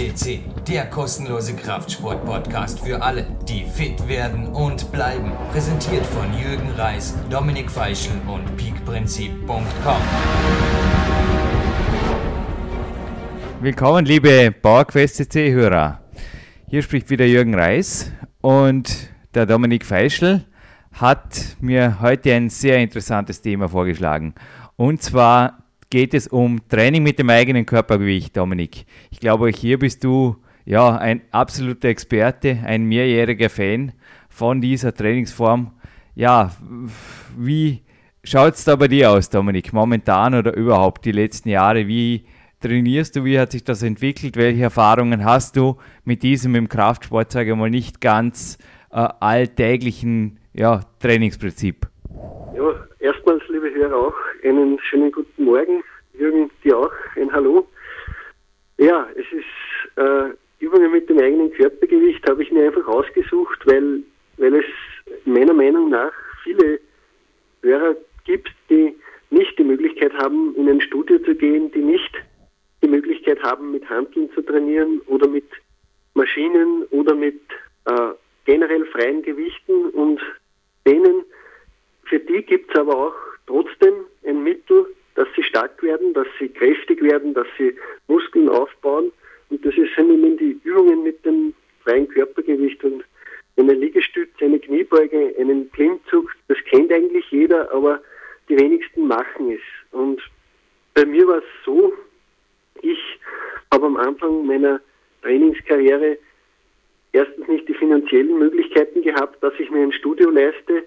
FCC, der kostenlose Kraftsport-Podcast für alle, die fit werden und bleiben. Präsentiert von Jürgen Reis, Dominik Feischl und peakprinzip.com. Willkommen, liebe PowerQuest CC-Hörer. Hier spricht wieder Jürgen Reis und der Dominik Feischl hat mir heute ein sehr interessantes Thema vorgeschlagen. Und zwar geht es um Training mit dem eigenen Körpergewicht, Dominik. Ich glaube, hier bist du ja ein absoluter Experte, ein mehrjähriger Fan von dieser Trainingsform. Ja, wie schaut es da bei dir aus, Dominik, momentan oder überhaupt die letzten Jahre? Wie trainierst du? Wie hat sich das entwickelt? Welche Erfahrungen hast du mit diesem im Kraftsport, sage ich mal, nicht ganz äh, alltäglichen ja, Trainingsprinzip? Ja, liebe Hörer, auch einen schönen guten Morgen. Jürgen, dir auch ein Hallo. Ja, es ist äh, Übungen mit dem eigenen Körpergewicht habe ich mir einfach ausgesucht, weil, weil es meiner Meinung nach viele Hörer gibt, die nicht die Möglichkeit haben, in ein Studio zu gehen, die nicht die Möglichkeit haben, mit Handeln zu trainieren oder mit Maschinen oder mit äh, generell freien Gewichten und denen, für die gibt es aber auch trotzdem ein Mittel, dass sie stark werden, dass sie kräftig werden, dass sie Muskeln aufbauen. Und das sind eben die Übungen mit dem freien Körpergewicht und eine Liegestütze, eine Kniebeuge, einen Klimmzug. Das kennt eigentlich jeder, aber die wenigsten machen es. Und bei mir war es so, ich habe am Anfang meiner Trainingskarriere erstens nicht die finanziellen Möglichkeiten gehabt, dass ich mir ein Studio leiste,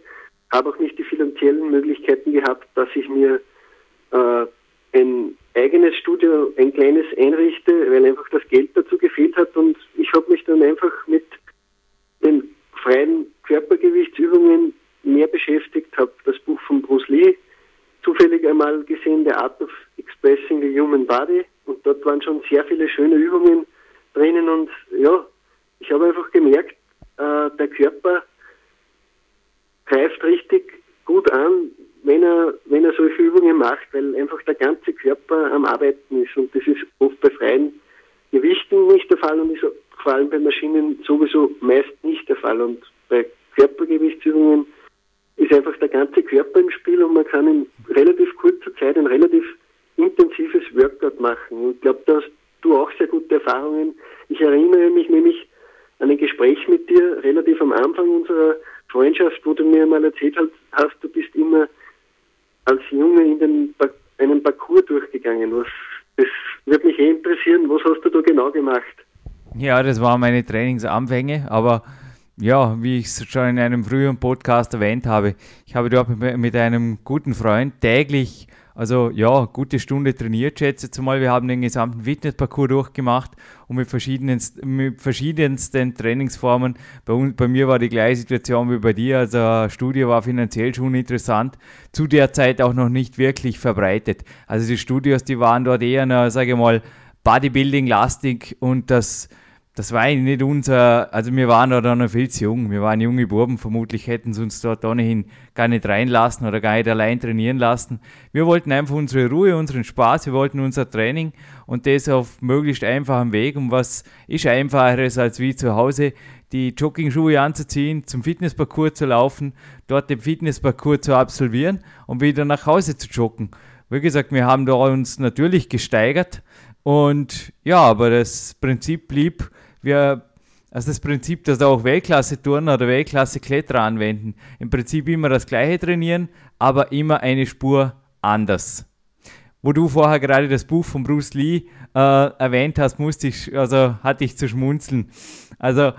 habe auch nicht die finanziellen Möglichkeiten gehabt, dass ich mir äh, ein eigenes Studio, ein kleines einrichte, weil einfach das Geld dazu gefehlt hat und ich habe mich dann einfach mit den freien Körpergewichtsübungen mehr beschäftigt, habe das Buch von Bruce Lee zufällig einmal gesehen, The Art of Expressing the Human Body und dort waren schon sehr viele schöne Übungen drinnen und ja, ich habe einfach gemerkt, äh, der Körper greift richtig gut an, wenn er, wenn er solche Übungen macht, weil einfach der ganze Körper am Arbeiten ist und das ist oft bei freien Gewichten nicht der Fall und ist vor allem bei Maschinen sowieso meist nicht der Fall und bei Körpergewichtsübungen ist einfach der ganze Körper im Spiel und man kann in relativ kurzer Zeit ein relativ intensives Workout machen. Und ich glaube, da hast du auch sehr gute Erfahrungen. Ich erinnere mich nämlich an ein Gespräch mit dir relativ am Anfang unserer Freundschaft, wo du mir mal erzählt hast, du bist immer als Junge in den, einen Parcours durchgegangen. Was, das würde mich eh interessieren. Was hast du da genau gemacht? Ja, das waren meine Trainingsanfänge, aber ja, wie ich es schon in einem früheren Podcast erwähnt habe, ich habe dort mit einem guten Freund täglich also ja, gute Stunde trainiert, schätze ich mal. Wir haben den gesamten Fitnessparcours durchgemacht und mit, verschiedensten, mit verschiedensten Trainingsformen. Bei, uns, bei mir war die gleiche Situation wie bei dir. Also Studie war finanziell schon interessant. Zu der Zeit auch noch nicht wirklich verbreitet. Also die Studios, die waren dort eher, sage ich mal, Bodybuilding-lastig und das das war eigentlich nicht unser, also wir waren da noch viel zu jung, wir waren junge Buben, vermutlich hätten sie uns dort ohnehin gar nicht reinlassen oder gar nicht allein trainieren lassen. Wir wollten einfach unsere Ruhe, unseren Spaß, wir wollten unser Training und das auf möglichst einfachem Weg. Und was ist einfacheres als wie zu Hause die Jogging-Schuhe anzuziehen, zum Fitnessparcours zu laufen, dort den Fitnessparcours zu absolvieren und wieder nach Hause zu joggen. Wie gesagt, wir haben da uns natürlich gesteigert und ja, aber das Prinzip blieb, wir, also das Prinzip, dass auch Weltklasse-Turner oder Weltklasse-Kletterer anwenden. Im Prinzip immer das gleiche trainieren, aber immer eine Spur anders. Wo du vorher gerade das Buch von Bruce Lee äh, erwähnt hast, musste ich, also hatte ich zu schmunzeln. Also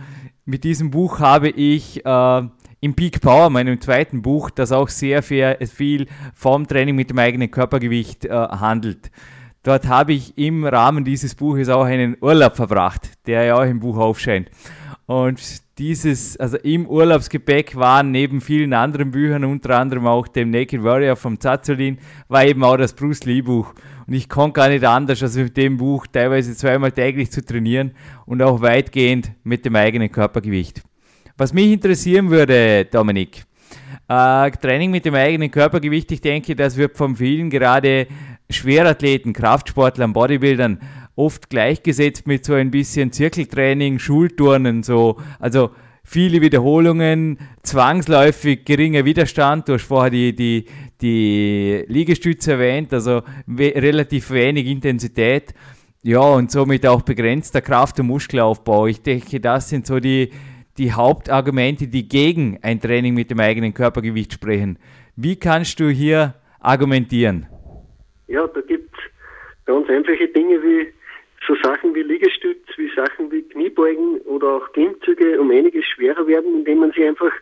mit diesem Buch habe ich äh, im Peak Power, meinem zweiten Buch, das auch sehr viel vom Training mit dem eigenen Körpergewicht äh, handelt. Dort habe ich im Rahmen dieses Buches auch einen Urlaub verbracht, der ja auch im Buch aufscheint. Und dieses, also im Urlaubsgepäck waren neben vielen anderen Büchern, unter anderem auch dem Naked Warrior vom Zazulin, war eben auch das Bruce Lee Buch. Und ich konnte gar nicht anders, als mit dem Buch teilweise zweimal täglich zu trainieren und auch weitgehend mit dem eigenen Körpergewicht. Was mich interessieren würde, Dominik, äh, Training mit dem eigenen Körpergewicht, ich denke, das wird von vielen gerade Schwerathleten, Kraftsportlern, Bodybuildern oft gleichgesetzt mit so ein bisschen Zirkeltraining, Schulturnen, so. Also viele Wiederholungen, zwangsläufig geringer Widerstand. Du hast vorher die, die, die Liegestütze erwähnt, also we relativ wenig Intensität. Ja, und somit auch begrenzter Kraft- und Muskelaufbau. Ich denke, das sind so die, die Hauptargumente, die gegen ein Training mit dem eigenen Körpergewicht sprechen. Wie kannst du hier argumentieren? Ja, da gibt es ganz einfache Dinge wie so Sachen wie Liegestütz, wie Sachen wie Kniebeugen oder auch Klimmzüge um einiges schwerer werden, indem man sie einfach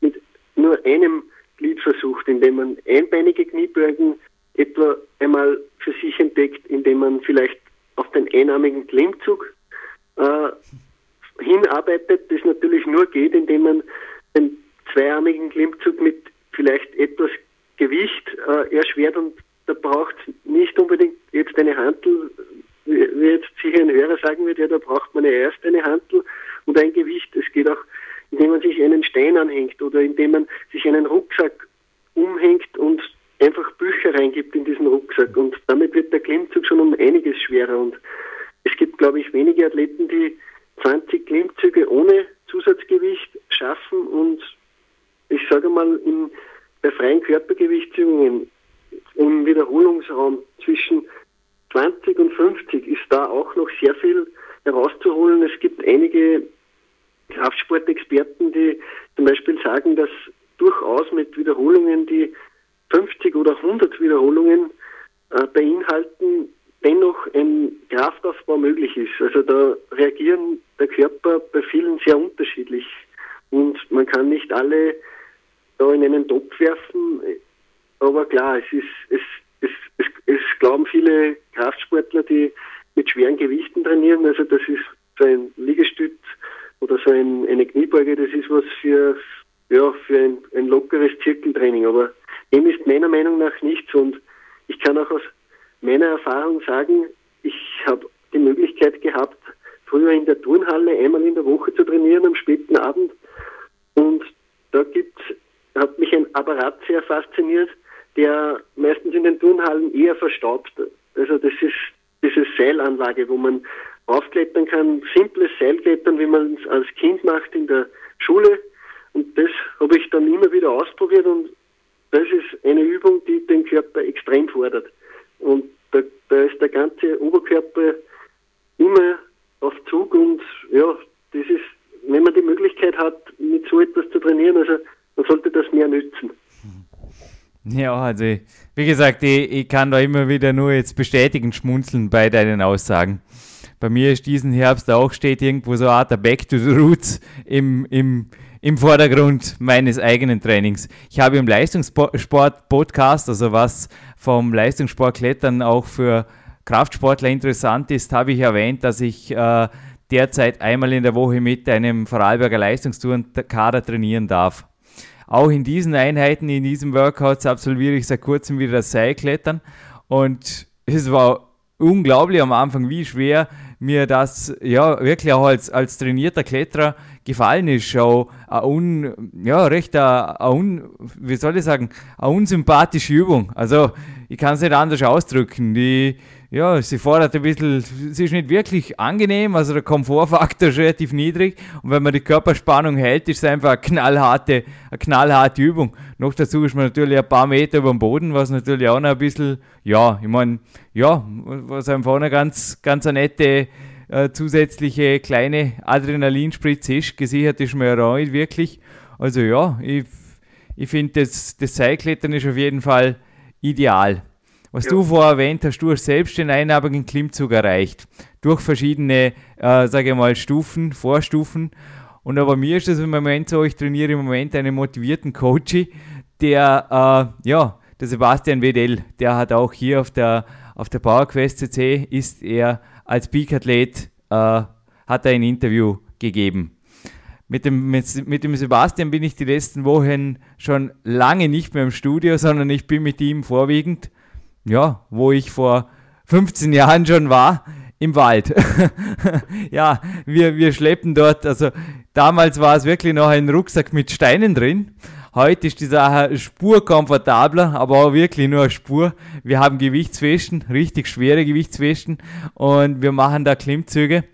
mit nur einem Glied versucht, indem man einbeinige Kniebeugen etwa einmal für sich entdeckt, indem man vielleicht auf den einarmigen Klimmzug äh, hinarbeitet, das natürlich nur geht, indem man den zweiarmigen Klimmzug mit vielleicht etwas Gewicht äh, erschwert und da braucht es nicht unbedingt jetzt eine Handel, wie jetzt sicher ein Hörer sagen wird, ja, da braucht man ja erst eine Handel und ein Gewicht. Es geht auch, indem man sich einen Stein anhängt oder indem man sich einen Rucksack umhängt und einfach Bücher reingibt in diesen Rucksack. Und damit wird der Klimmzug schon um einiges schwerer. Und es gibt, glaube ich, wenige Athleten, die 20 Klimmzüge ohne Zusatzgewicht schaffen und ich sage mal, in, bei freien Körpergewichtsübungen im Wiederholungsraum zwischen 20 und 50 ist da auch noch sehr viel herauszuholen. Es gibt einige Kraftsportexperten, die zum Beispiel sagen, dass durchaus mit Wiederholungen, die 50 oder 100 Wiederholungen äh, beinhalten, dennoch ein Kraftaufbau möglich ist. Also da reagieren der Körper bei vielen sehr unterschiedlich und man kann nicht alle da in einen Topf werfen. Aber klar, es ist, es, es, es, es glauben viele Kraftsportler, die mit schweren Gewichten trainieren. Also das ist so ein Liegestütz oder so ein, eine Kniebeuge, das ist was für, ja, für ein, ein lockeres Zirkeltraining. Aber dem ist meiner Meinung nach nichts und ich kann auch aus meiner Erfahrung sagen, ich habe die Möglichkeit gehabt, früher in der Turnhalle einmal in der Woche zu trainieren am späten Abend und da gibt's, hat mich ein Apparat sehr fasziniert, der meistens in den Turnhallen eher verstaubt. Also das ist diese Seilanlage, wo man aufklettern kann, simples Seilklettern, wie man es als Kind macht in der Schule. Und das habe ich dann immer wieder ausprobiert und das ist eine Übung, die den Körper extrem fordert. Und da, da ist der ganze Oberkörper immer auf Zug und ja, das ist, wenn man die Möglichkeit hat, mit so etwas zu trainieren, also man sollte das mehr nützen. Ja, also wie gesagt, ich, ich kann da immer wieder nur jetzt bestätigen, schmunzeln bei deinen Aussagen. Bei mir ist diesen Herbst auch steht irgendwo so eine Art Back to the Roots im, im, im Vordergrund meines eigenen Trainings. Ich habe im Leistungssport-Podcast, also was vom Leistungssportklettern auch für Kraftsportler interessant ist, habe ich erwähnt, dass ich äh, derzeit einmal in der Woche mit einem Vorarlberger Leistungstourenkader trainieren darf. Auch in diesen Einheiten, in diesen Workouts absolviere ich seit kurzem wieder das Seilklettern und es war unglaublich am Anfang, wie schwer mir das ja wirklich auch als, als trainierter Kletterer gefallen ist. Auch eine un, ja, recht eine, eine un, wie soll ich sagen, eine unsympathische Übung. Also ich kann es nicht anders ausdrücken. Die, ja, sie fordert ein bisschen, sie ist nicht wirklich angenehm, also der Komfortfaktor ist relativ niedrig und wenn man die Körperspannung hält, ist es einfach eine knallharte, eine knallharte Übung. Noch dazu ist man natürlich ein paar Meter über dem Boden, was natürlich auch noch ein bisschen, ja, ich meine, ja, was einfach eine ganz, ganz eine nette äh, zusätzliche kleine Adrenalinspritze ist. Gesichert ist mir ja auch nicht wirklich. Also ja, ich, ich finde, das, das Seilklettern ist auf jeden Fall ideal. Was ja. du vorher erwähnt hast, du hast selbst den einarmigen Klimmzug erreicht. Durch verschiedene, äh, sage ich mal, Stufen, Vorstufen. Und aber mir ist es im Moment so, ich trainiere im Moment einen motivierten Coach, der, äh, ja, der Sebastian Wedell, der hat auch hier auf der, auf der PowerQuest CC, ist er als Peak-Athlet, äh, hat er ein Interview gegeben. Mit dem, mit, mit, dem Sebastian bin ich die letzten Wochen schon lange nicht mehr im Studio, sondern ich bin mit ihm vorwiegend ja, wo ich vor 15 Jahren schon war, im Wald. ja, wir, wir schleppen dort, also damals war es wirklich noch ein Rucksack mit Steinen drin. Heute ist die Sache Spur komfortabler, aber auch wirklich nur Spur. Wir haben Gewichtswäschen, richtig schwere Gewichtswäschen und wir machen da Klimmzüge.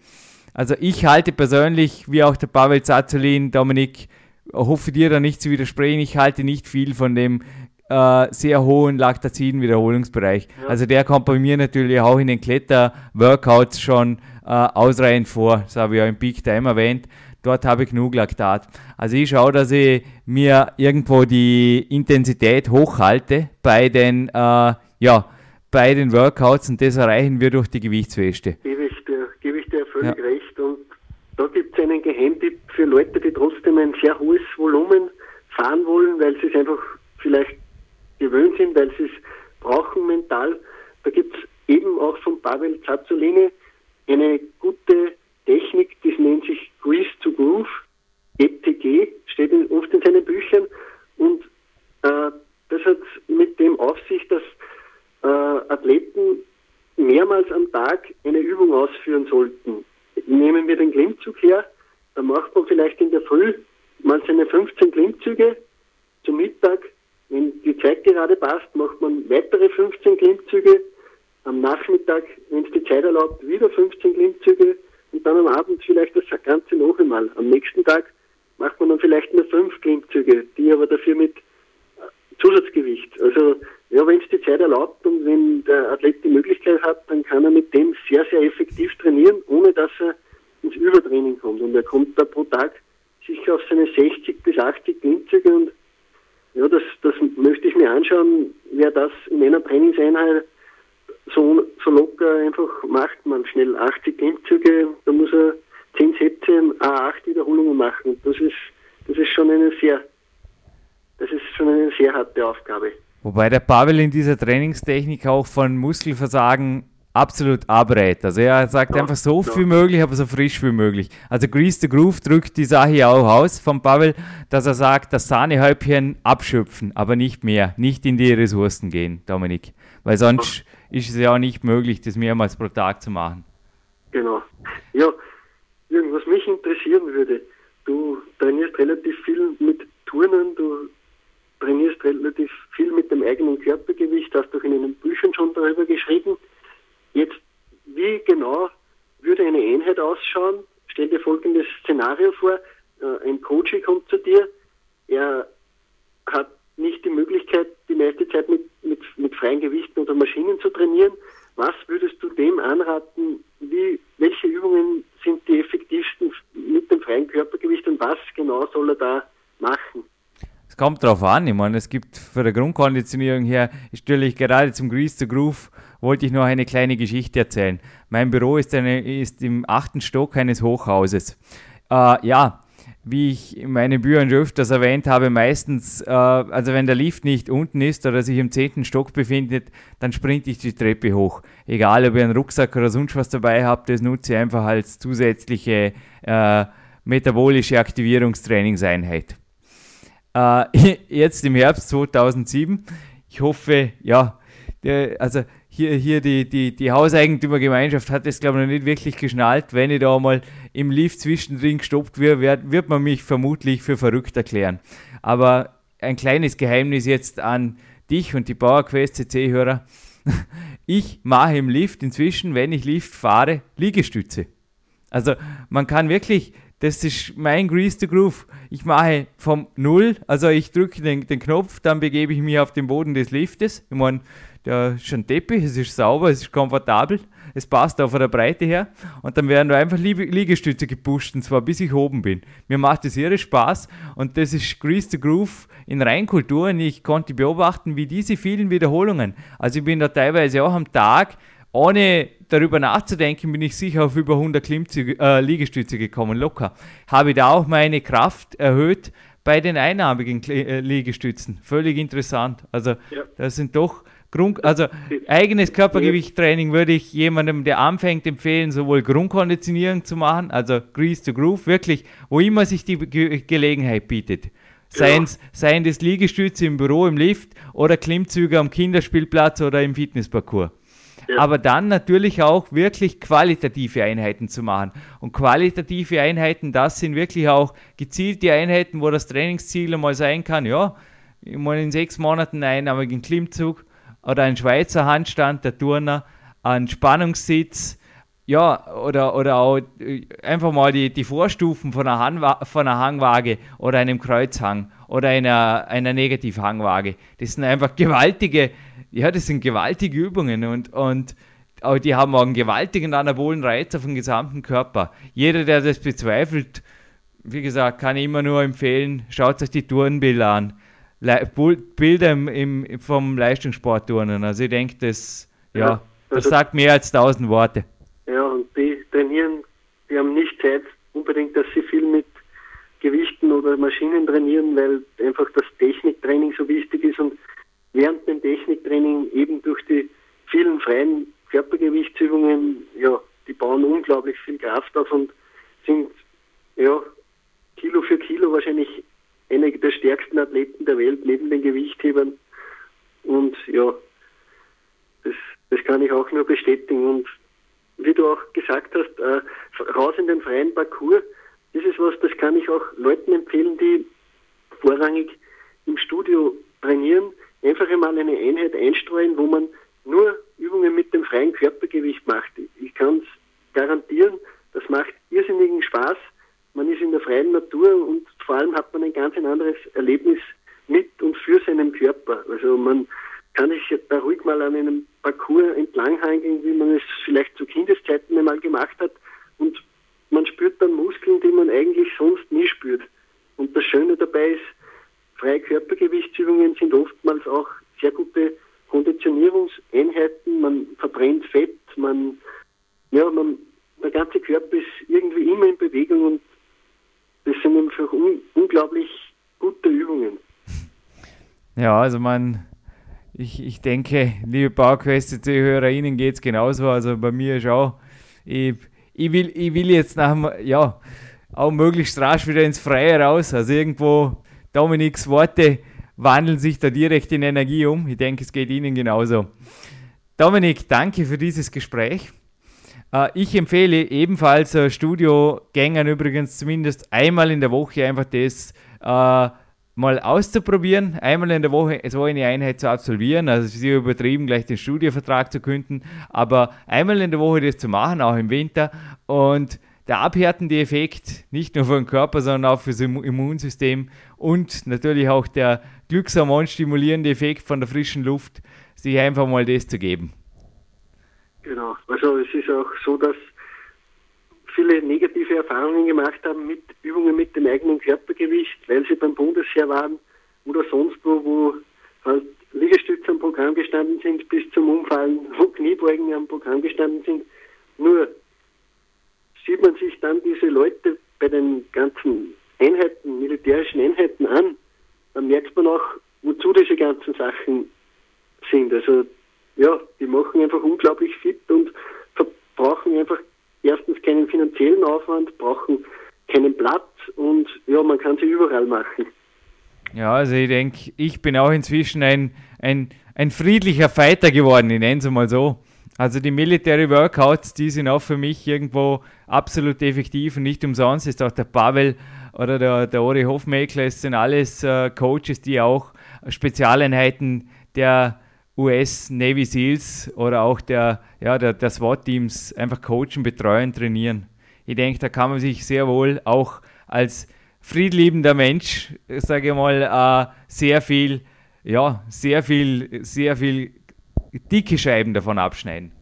Also ich halte persönlich, wie auch der Pavel Zazzolin, Dominik, hoffe dir da nicht zu widersprechen, ich halte nicht viel von dem äh, sehr hohen Laktazin-Wiederholungsbereich. Ja. Also der kommt bei mir natürlich auch in den Kletter-Workouts schon äh, ausreichend vor. Das habe ich auch im Peak Time erwähnt. Dort habe ich genug Laktat. Also ich schaue, dass ich mir irgendwo die Intensität hochhalte bei den, äh, ja, bei den Workouts und das erreichen wir durch die Gewichtsweste. Gebe ich dir, gebe ich dir völlig ja. recht. Und da gibt es einen Geheimtipp für Leute, die trotzdem ein sehr hohes Volumen fahren wollen, weil sie es einfach vielleicht gewöhnt sind, weil sie es brauchen mental. Da gibt es eben auch von Pavel Zazzolini eine gute Technik, das nennt sich Grease to Groove, EPG, steht oft in seinen Büchern. Und äh, das hat mit dem auf sich, dass äh, Athleten mehrmals am Tag eine Übung ausführen sollten. Nehmen wir den Klimmzug her, da macht man vielleicht in der Früh mal seine 15 Klimmzüge, zum Mittag wenn die Zeit gerade passt, macht man weitere 15 Klimmzüge. Am Nachmittag, wenn es die Zeit erlaubt, wieder 15 Klimmzüge und dann am Abend vielleicht das Ganze noch einmal. Am nächsten Tag macht man dann vielleicht nur fünf Klimmzüge, die aber dafür mit Zusatzgewicht. Also ja, wenn es die Zeit erlaubt und wenn der Athlet die Möglichkeit hat, dann kann er mit dem sehr, sehr effektiv trainieren, ohne dass er ins Übertraining kommt. Und er kommt da pro Tag sicher auf seine 60 bis 80 Klimmzüge und ja, das, das möchte ich mir anschauen, wer das in einer Trainingseinheit so, so locker einfach macht. Man schnell 80 Klimmzüge, da muss er 10 Sätze, A8 Wiederholungen machen. Das ist, das ist schon eine sehr, das ist schon eine sehr harte Aufgabe. Wobei der Pavel in dieser Trainingstechnik auch von Muskelversagen absolut abrät. Also er sagt ja, einfach so ja. viel möglich, aber so frisch wie möglich. Also Grease the Groove drückt die Sache auch aus von Pavel, dass er sagt, das Sahnehäubchen abschöpfen, aber nicht mehr, nicht in die Ressourcen gehen, Dominik. Weil sonst ja. ist es ja auch nicht möglich, das mehrmals pro Tag zu machen. Genau. Ja, Jürgen, was mich interessieren würde, du trainierst relativ viel mit Turnen, du trainierst relativ viel mit dem eigenen Körpergewicht, hast auch in den Büchern schon darüber geschrieben. Jetzt, wie genau würde eine Einheit ausschauen? Stell dir folgendes Szenario vor. Äh, ein Coach kommt zu dir, er hat nicht die Möglichkeit, die meiste Zeit mit, mit, mit freien Gewichten oder Maschinen zu trainieren. Was würdest du dem anraten? Wie, welche Übungen sind die effektivsten mit dem freien Körpergewicht und was genau soll er da machen? Es kommt darauf an. Ich meine, es gibt für die Grundkonditionierung her, ist natürlich gerade zum Grease to Groove wollte ich noch eine kleine Geschichte erzählen. Mein Büro ist, eine, ist im achten Stock eines Hochhauses. Äh, ja, wie ich in meinen Büchern öfters erwähnt habe, meistens, äh, also wenn der Lift nicht unten ist oder sich im zehnten Stock befindet, dann sprinte ich die Treppe hoch. Egal, ob ihr einen Rucksack oder sonst was dabei habt, das nutze ich einfach als zusätzliche äh, metabolische Aktivierungstrainingseinheit. Äh, jetzt im Herbst 2007, ich hoffe, ja, also hier, hier die, die, die Hauseigentümergemeinschaft hat es, glaube ich, noch nicht wirklich geschnallt. Wenn ich da mal im Lift zwischendrin gestoppt wird, wird, man mich vermutlich für verrückt erklären. Aber ein kleines Geheimnis jetzt an dich und die PowerQuest CC-Hörer. Ich mache im Lift inzwischen, wenn ich Lift fahre, Liegestütze. Also man kann wirklich, das ist mein Grease the Groove. Ich mache vom Null, also ich drücke den, den Knopf, dann begebe ich mich auf den Boden des Liftes. Ich meine, der ist ein Teppich, es ist sauber, es ist komfortabel, es passt auch von der Breite her. Und dann werden da einfach Liegestütze gepusht, und zwar bis ich oben bin. Mir macht das irre Spaß und das ist Grease the Groove in Reinkultur und ich konnte beobachten, wie diese vielen Wiederholungen, also ich bin da teilweise auch am Tag, ohne darüber nachzudenken, bin ich sicher auf über 100 Klimmzüge, äh, Liegestütze gekommen, locker. Habe da auch meine Kraft erhöht bei den einarmigen äh, Liegestützen. Völlig interessant. Also ja. das sind doch Grund, also eigenes Körpergewichttraining würde ich jemandem, der anfängt, empfehlen, sowohl Grundkonditionierung zu machen, also Grease to Groove, wirklich, wo immer sich die Ge Gelegenheit bietet. Seien es seien das Liegestütze im Büro, im Lift oder Klimmzüge am Kinderspielplatz oder im Fitnessparcours. ja. aber dann natürlich auch wirklich qualitative Einheiten zu machen. Und qualitative Einheiten, das sind wirklich auch gezielte Einheiten, wo das Trainingsziel einmal sein kann, ja, mal in sechs Monaten einen einmaligen Klimmzug oder ein Schweizer Handstand, der Turner, ein Spannungssitz, ja, oder, oder auch äh, einfach mal die, die Vorstufen von einer, Hanwa von einer Hangwaage oder einem Kreuzhang oder einer, einer Negativhangwaage. Das sind einfach gewaltige, ja, das sind gewaltige Übungen und, und auch die haben auch einen gewaltigen anabolen Reiz auf den gesamten Körper. Jeder, der das bezweifelt, wie gesagt, kann ich immer nur empfehlen, schaut euch die Turnbilder an. Le Bilder im, im, vom Leistungssportturnen. Also ich denke, das, ja, ja das also sagt mehr als tausend Worte. Ja, und die trainieren, die haben nicht Zeit unbedingt, dass sie viel mit Gewichten oder Maschinen trainieren, weil einfach das Techniktraining so wichtig ist und während dem Techniktraining eben durch die vielen freien Körpergewichtsübungen, ja, die bauen unglaublich viel Kraft auf und sind ja Kilo für Kilo wahrscheinlich einige der stärksten Athleten der Welt neben den Gewichthebern. Und ja, das, das kann ich auch nur bestätigen. Und wie du auch gesagt hast, äh, raus in den freien Parcours, das ist was, das kann ich auch Leuten empfehlen, die vorrangig im Studio trainieren, einfach einmal eine Einheit einstreuen, wo man nur Übungen mit dem freien Körpergewicht macht. Ich kann es garantieren, das macht irrsinnigen Spaß. Man ist in der freien Natur und vor allem hat man ein ganz anderes Erlebnis mit und für seinen Körper. Also man kann sich da ruhig mal an einem Parcours entlanghangeln, wie man es vielleicht zu Kindeszeiten einmal gemacht hat und man spürt dann Muskeln, die man eigentlich sonst nie spürt. Und das Schöne dabei ist, freie Körpergewichtsübungen sind oftmals auch sehr gute Konditionierungseinheiten. Man verbrennt Fett, man, ja, man, der ganze Körper ist irgendwie immer in Bewegung und das sind einfach un unglaublich gute Übungen. Ja, also man, ich, ich denke, liebe PowerQuest-Hörer, Ihnen geht es genauso. Also bei mir ist auch, ich, ich, will, ich will jetzt nach ja, auch möglichst rasch wieder ins Freie raus. Also irgendwo, Dominiks Worte wandeln sich da direkt in Energie um. Ich denke, es geht Ihnen genauso. Dominik, danke für dieses Gespräch. Äh, ich empfehle ebenfalls äh, Studiogängern übrigens zumindest einmal in der Woche einfach das äh, mal auszuprobieren, einmal in der Woche so eine Einheit zu absolvieren. Also sie übertrieben, gleich den Studiovertrag zu künden, aber einmal in der Woche das zu machen, auch im Winter. Und der abhärtende Effekt, nicht nur für den Körper, sondern auch für das Immunsystem und natürlich auch der Glückshormon stimulierende Effekt von der frischen Luft, sich einfach mal das zu geben. Genau, also es ist auch so, dass viele negative Erfahrungen gemacht haben mit Übungen mit dem eigenen Körpergewicht, weil sie beim Bundesheer waren oder sonst wo, wo halt Liegestütze am Programm gestanden sind, bis zum Umfallen, wo Kniebeugen am Programm gestanden sind. Nur sieht man sich dann diese Leute bei den ganzen Einheiten, militärischen Einheiten an, dann merkt man auch, wozu diese ganzen Sachen sind. Also ja, die machen einfach unglaublich fit und verbrauchen einfach erstens keinen finanziellen Aufwand, brauchen keinen Platz und ja, man kann sie überall machen. Ja, also ich denke, ich bin auch inzwischen ein, ein, ein friedlicher Fighter geworden, ich nenne es mal so. Also die Military Workouts, die sind auch für mich irgendwo absolut effektiv und nicht umsonst ist auch der Pavel oder der, der Ori Hofmeckler, es sind alles äh, Coaches, die auch Spezialeinheiten der US Navy SEALs oder auch der, ja, der, der SWAT-Teams einfach coachen, betreuen, trainieren. Ich denke, da kann man sich sehr wohl auch als friedliebender Mensch, sage ich mal, äh, sehr viel, ja, sehr viel, sehr viel dicke Scheiben davon abschneiden.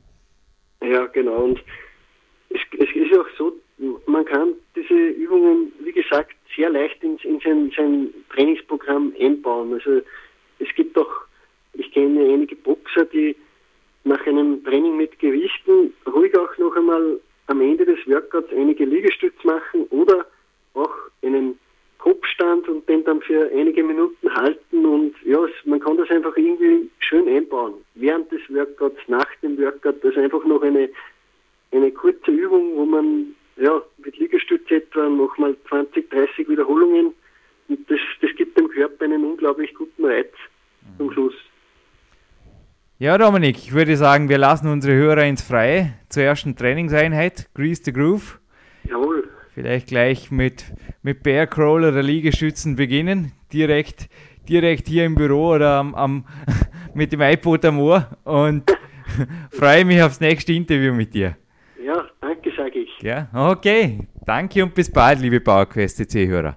Ja, genau. Und es, es ist auch so, man kann diese Übungen, wie gesagt, sehr leicht in, in sein, sein Trainingsprogramm einbauen. Also es gibt auch, ich kenne einige Boxer, die nach einem Training mit Gewichten ruhig auch noch einmal am Ende des Workouts einige Liegestütze machen oder auch einen Kopfstand und den dann für einige Minuten halten und ja, man kann das einfach irgendwie schön einbauen. Während des Workouts, nach dem Workout, das ist einfach noch eine, eine kurze Übung, wo man ja, mit Liegestütze etwa nochmal 20, 30 Wiederholungen und das, das gibt dem Körper einen unglaublich guten Reiz zum Schluss. Ja, Dominik, ich würde sagen, wir lassen unsere Hörer ins Freie zur ersten Trainingseinheit, Grease the Groove. Jawohl. Vielleicht gleich mit, mit Bear Crawl oder Liegestützen beginnen, direkt, direkt hier im Büro oder am, am mit dem iPod am Ohr und freue mich aufs nächste Interview mit dir. Ja, danke, sage ich. Ja, okay. Danke und bis bald, liebe PowerQuest CC-Hörer.